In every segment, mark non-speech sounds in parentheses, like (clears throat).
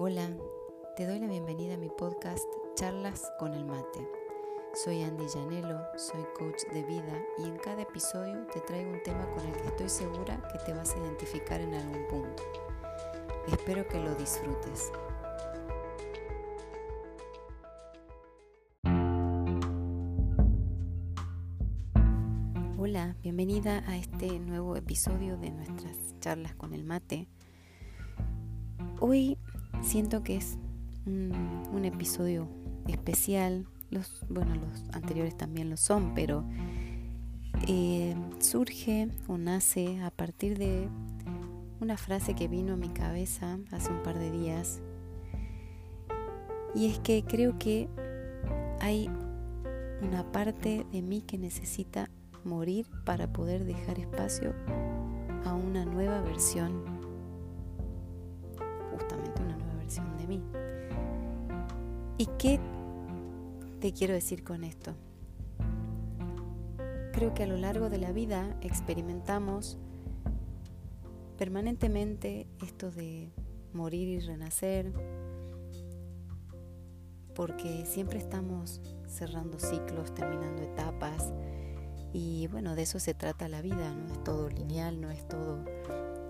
Hola, te doy la bienvenida a mi podcast Charlas con el Mate. Soy Andy Llanelo, soy coach de vida y en cada episodio te traigo un tema con el que estoy segura que te vas a identificar en algún punto. Espero que lo disfrutes. Hola, bienvenida a este nuevo episodio de nuestras charlas con el mate. Hoy siento que es un, episodio especial. Los, bueno, los anteriores también lo son, pero eh, surge o nace a partir de una frase que vino a mi cabeza hace un par de días. Y es que creo que hay una parte de mí que necesita morir para poder dejar espacio a una nueva versión, justamente una mí. ¿Y qué te quiero decir con esto? Creo que a lo largo de la vida experimentamos permanentemente esto de morir y renacer, porque siempre estamos cerrando ciclos, terminando etapas, y bueno, de eso se trata la vida, no es todo lineal, no es todo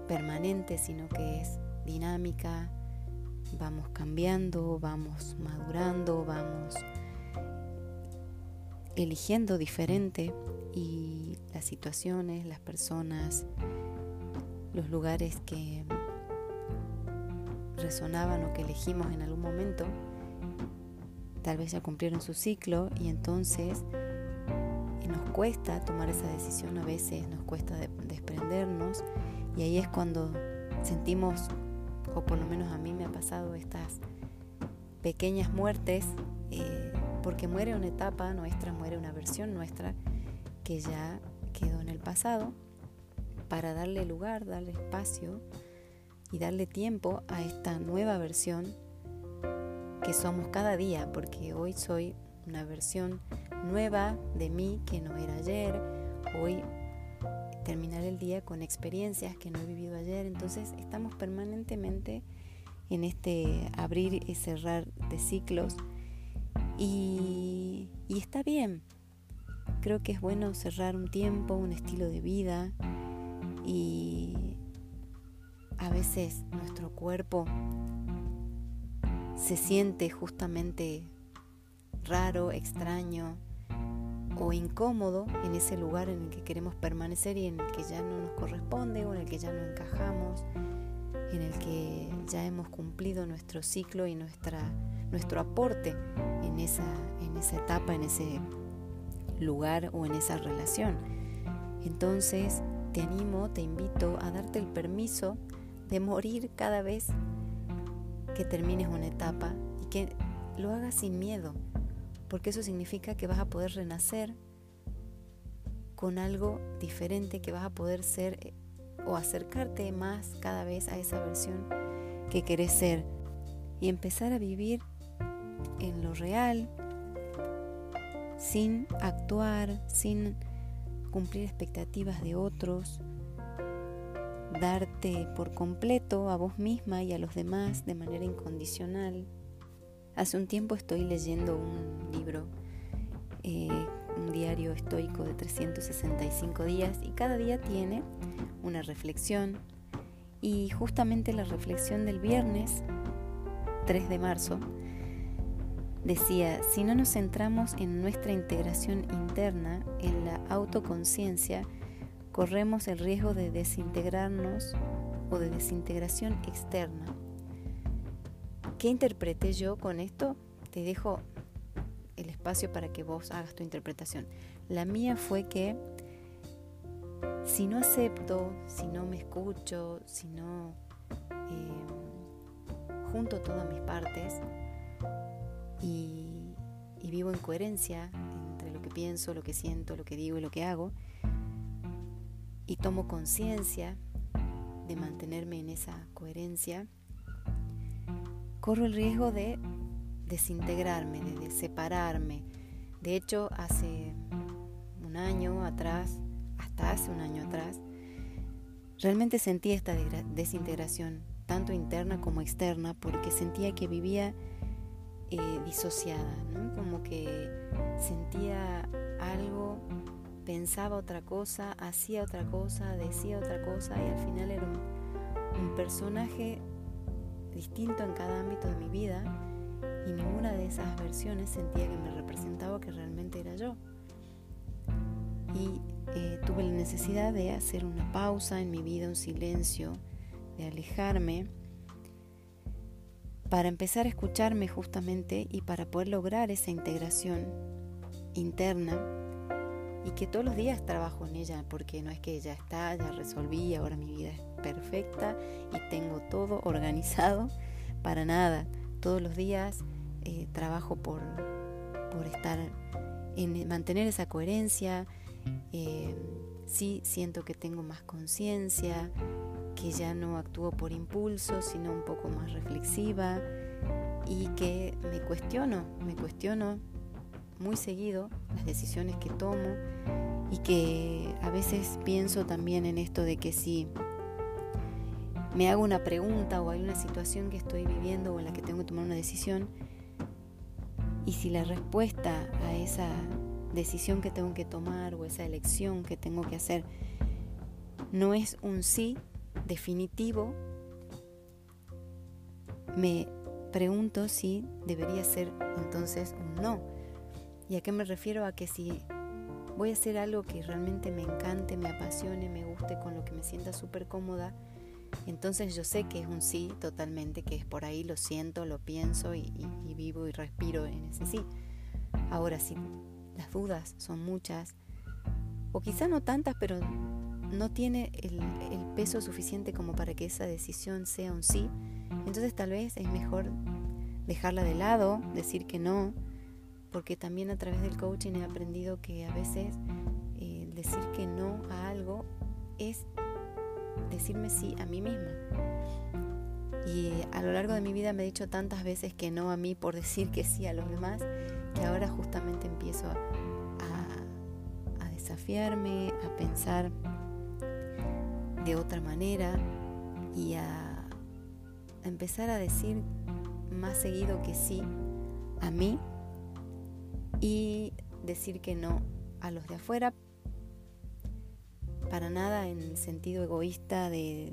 permanente, sino que es dinámica, vamos cambiando, vamos madurando, vamos eligiendo diferente y las situaciones, las personas, los lugares que resonaban o que elegimos en algún momento, tal vez ya cumplieron su ciclo y entonces nos cuesta tomar esa decisión a veces, nos cuesta desprendernos y ahí es cuando sentimos, o por lo menos a mí me ha pasado estas pequeñas muertes, eh, porque muere una etapa nuestra, muere una versión nuestra que ya quedó en el pasado, para darle lugar, darle espacio y darle tiempo a esta nueva versión que somos cada día, porque hoy soy una versión nueva de mí que no era ayer, hoy terminar el día con experiencias que no he vivido ayer, entonces estamos permanentemente en este abrir y cerrar de ciclos. Y, está bien, creo que es bueno cerrar un tiempo, un estilo de vida. Y a veces nuestro cuerpo se siente justamente raro, extraño o incómodo en ese lugar en el que queremos permanecer y en el que ya no nos corresponde o en el que ya no encajamos, en el que ya hemos cumplido nuestro ciclo y nuestra, nuestro aporte en esa, en esa etapa, en ese lugar o en esa relación. Entonces te animo, te invito a darte el permiso de morir cada vez que termines una etapa y que lo hagas sin miedo, porque eso significa que vas a poder renacer con algo diferente, que vas a poder ser eh, o acercarte más cada vez a esa versión que querés ser y empezar a vivir en lo real, sin actuar, sin cumplir expectativas de otros, darte por completo a vos misma y a los demás de manera incondicional. Hace un tiempo estoy leyendo un libro, eh, un diario estoico de 365 días y cada día tiene una reflexión. Y justamente la reflexión del viernes 3 de marzo decía, si no nos centramos en nuestra integración interna, en la autoconciencia, corremos el riesgo de desintegrarnos o de desintegración externa. ¿Qué interpreté yo con esto? Te dejo el espacio para que vos hagas tu interpretación. La mía fue que si no acepto, si no me escucho, si no eh, junto todas mis partes y, y vivo en coherencia entre lo que pienso, lo que siento, lo que digo y lo que hago, y tomo conciencia de mantenerme en esa coherencia, corro el riesgo de desintegrarme, de, separarme. De hecho, hace un año atrás, hasta hace un año atrás, realmente sentí esta desintegración tanto interna como externa, porque sentía que vivía eh, disociada, como que sentía algo, pensaba otra cosa, hacía otra cosa, decía otra cosa y al final era un personaje distinto en cada ámbito de mi vida y ninguna de esas versiones sentía que me representaba que realmente era yo. Y eh, tuve la necesidad de hacer una pausa en mi vida, un silencio, de alejarme para empezar a escucharme justamente y para poder lograr esa integración interna y que todos los días trabajo en ella porque no es que ya está, ya resolví, ahora mi vida es perfecta y tengo todo (laughs) organizado para nada. Todos los días eh, trabajo por, por estar en mantener esa coherencia. Eh, sí siento que tengo más conciencia, que ya no actúo por impulso, sino un poco más reflexiva y que me cuestiono, me cuestiono muy seguido las decisiones que tomo y que a veces pienso también en esto de que si me hago una pregunta o hay una situación que estoy viviendo o en la que tengo que tomar una decisión y si la respuesta a esa decisión que tengo que tomar o esa elección que tengo que hacer no es un sí definitivo, me pregunto si debería ser entonces un no. ¿Y a qué me refiero? A que si voy a hacer algo que realmente me encante, me apasione, me guste, con lo que me sienta súper cómoda, entonces yo sé que es un sí totalmente, que es por ahí, lo siento, lo pienso y, vivo y respiro en ese sí. Ahora, si las dudas son muchas, o quizá no tantas, pero no tiene el, peso suficiente como para que esa decisión sea un sí, entonces tal vez es mejor dejarla de lado, decir que no, porque también a través del coaching he aprendido que a veces eh, decir que no a algo es decirme sí a mí misma. Y a lo largo de mi vida me he dicho tantas veces que no a mí por decir que sí a los demás, que ahora justamente empiezo a, a desafiarme, a pensar de otra manera y a empezar a decir más seguido que sí a mí y decir que no a los de afuera, para nada en sentido egoísta de,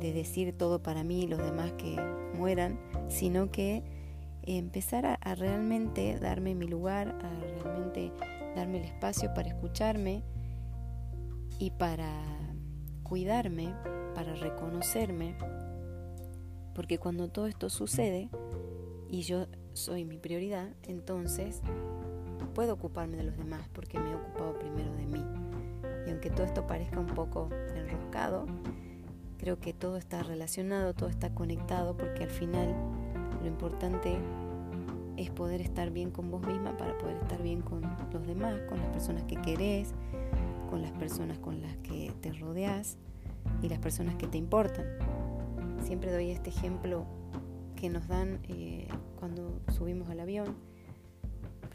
decir todo para mí y los demás que mueran, sino que empezar a, realmente darme mi lugar, a realmente darme el espacio para escucharme y para cuidarme, para reconocerme, porque cuando todo esto sucede y yo soy mi prioridad, entonces puedo ocuparme de los demás porque me he ocupado primero de mí. Y aunque todo esto parezca un poco enroscado, creo que todo está relacionado, todo está conectado porque al final lo importante es poder estar bien con vos misma para poder estar bien con los demás, con las personas que querés, con las personas con las que te rodeas y las personas que te importan. Siempre doy este ejemplo que nos dan eh, cuando subimos al avión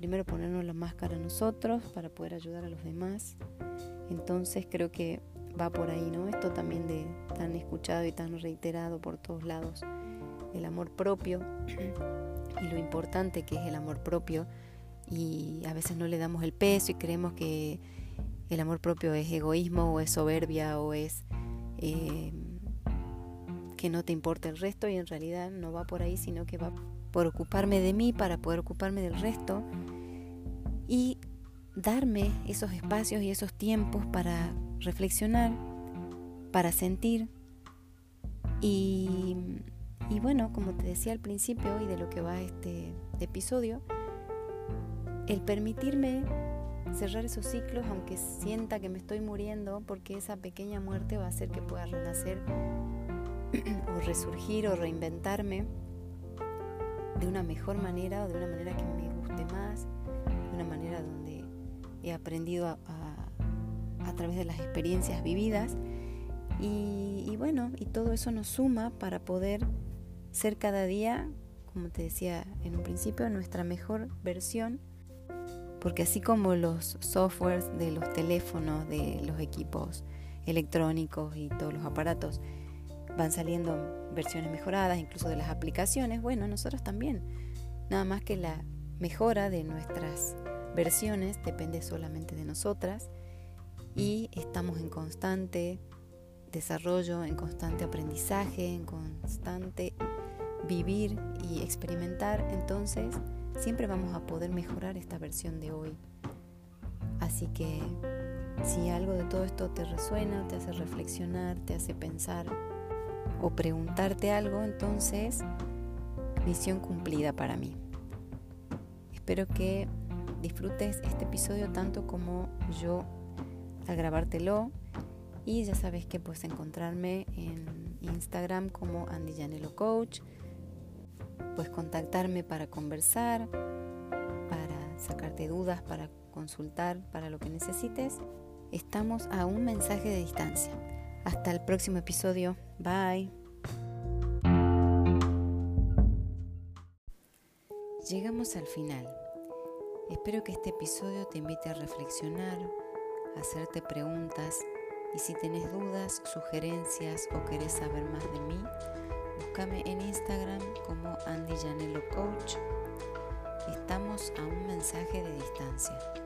primero ponernos la máscara nosotros para poder ayudar a los demás. Entonces creo que va por ahí, ¿no? Esto también de tan escuchado y tan reiterado por todos lados, el amor propio y lo importante que es el amor propio y a veces no le damos el peso y creemos que el amor propio es egoísmo o es soberbia o es eh, que no te importa el resto y en realidad no va por ahí, sino que va por ocuparme de mí para poder ocuparme del resto y darme esos espacios y esos tiempos para reflexionar, para sentir y, y bueno, como te decía al principio y de lo que va este episodio, el permitirme cerrar esos ciclos aunque sienta que me estoy muriendo porque esa pequeña muerte va a hacer que pueda renacer (clears throat) o resurgir o reinventarme de una mejor manera o de una manera que me guste más, de una manera donde he aprendido a, a, través de las experiencias vividas. Y, y, bueno, y todo eso nos suma para poder ser cada día, como te decía en un principio, nuestra mejor versión. Porque así como los softwares de los teléfonos, de los equipos electrónicos y todos los aparatos van saliendo versiones mejoradas, incluso de las aplicaciones. Bueno, nosotros también. Nada más que la mejora de nuestras versiones depende solamente de nosotras y estamos en constante desarrollo, en constante aprendizaje, en constante vivir y experimentar, entonces siempre vamos a poder mejorar esta versión de hoy. Así que si algo de todo esto te resuena, te hace reflexionar, te hace pensar o preguntarte algo, entonces misión cumplida para mí. Espero que disfrutes este episodio tanto como yo al grabártelo y ya sabes que puedes encontrarme en Instagram como Andy Janelo Coach. Puedes contactarme para conversar, para sacarte dudas, para consultar, para lo que necesites. Estamos a un mensaje de distancia. Hasta el próximo episodio. Bye. Llegamos al final. Espero que este episodio te invite a reflexionar, a hacerte preguntas y si tienes dudas, sugerencias o querés saber más de mí, búscame en Instagram como Andy Janelo Coach. Estamos a un mensaje de distancia.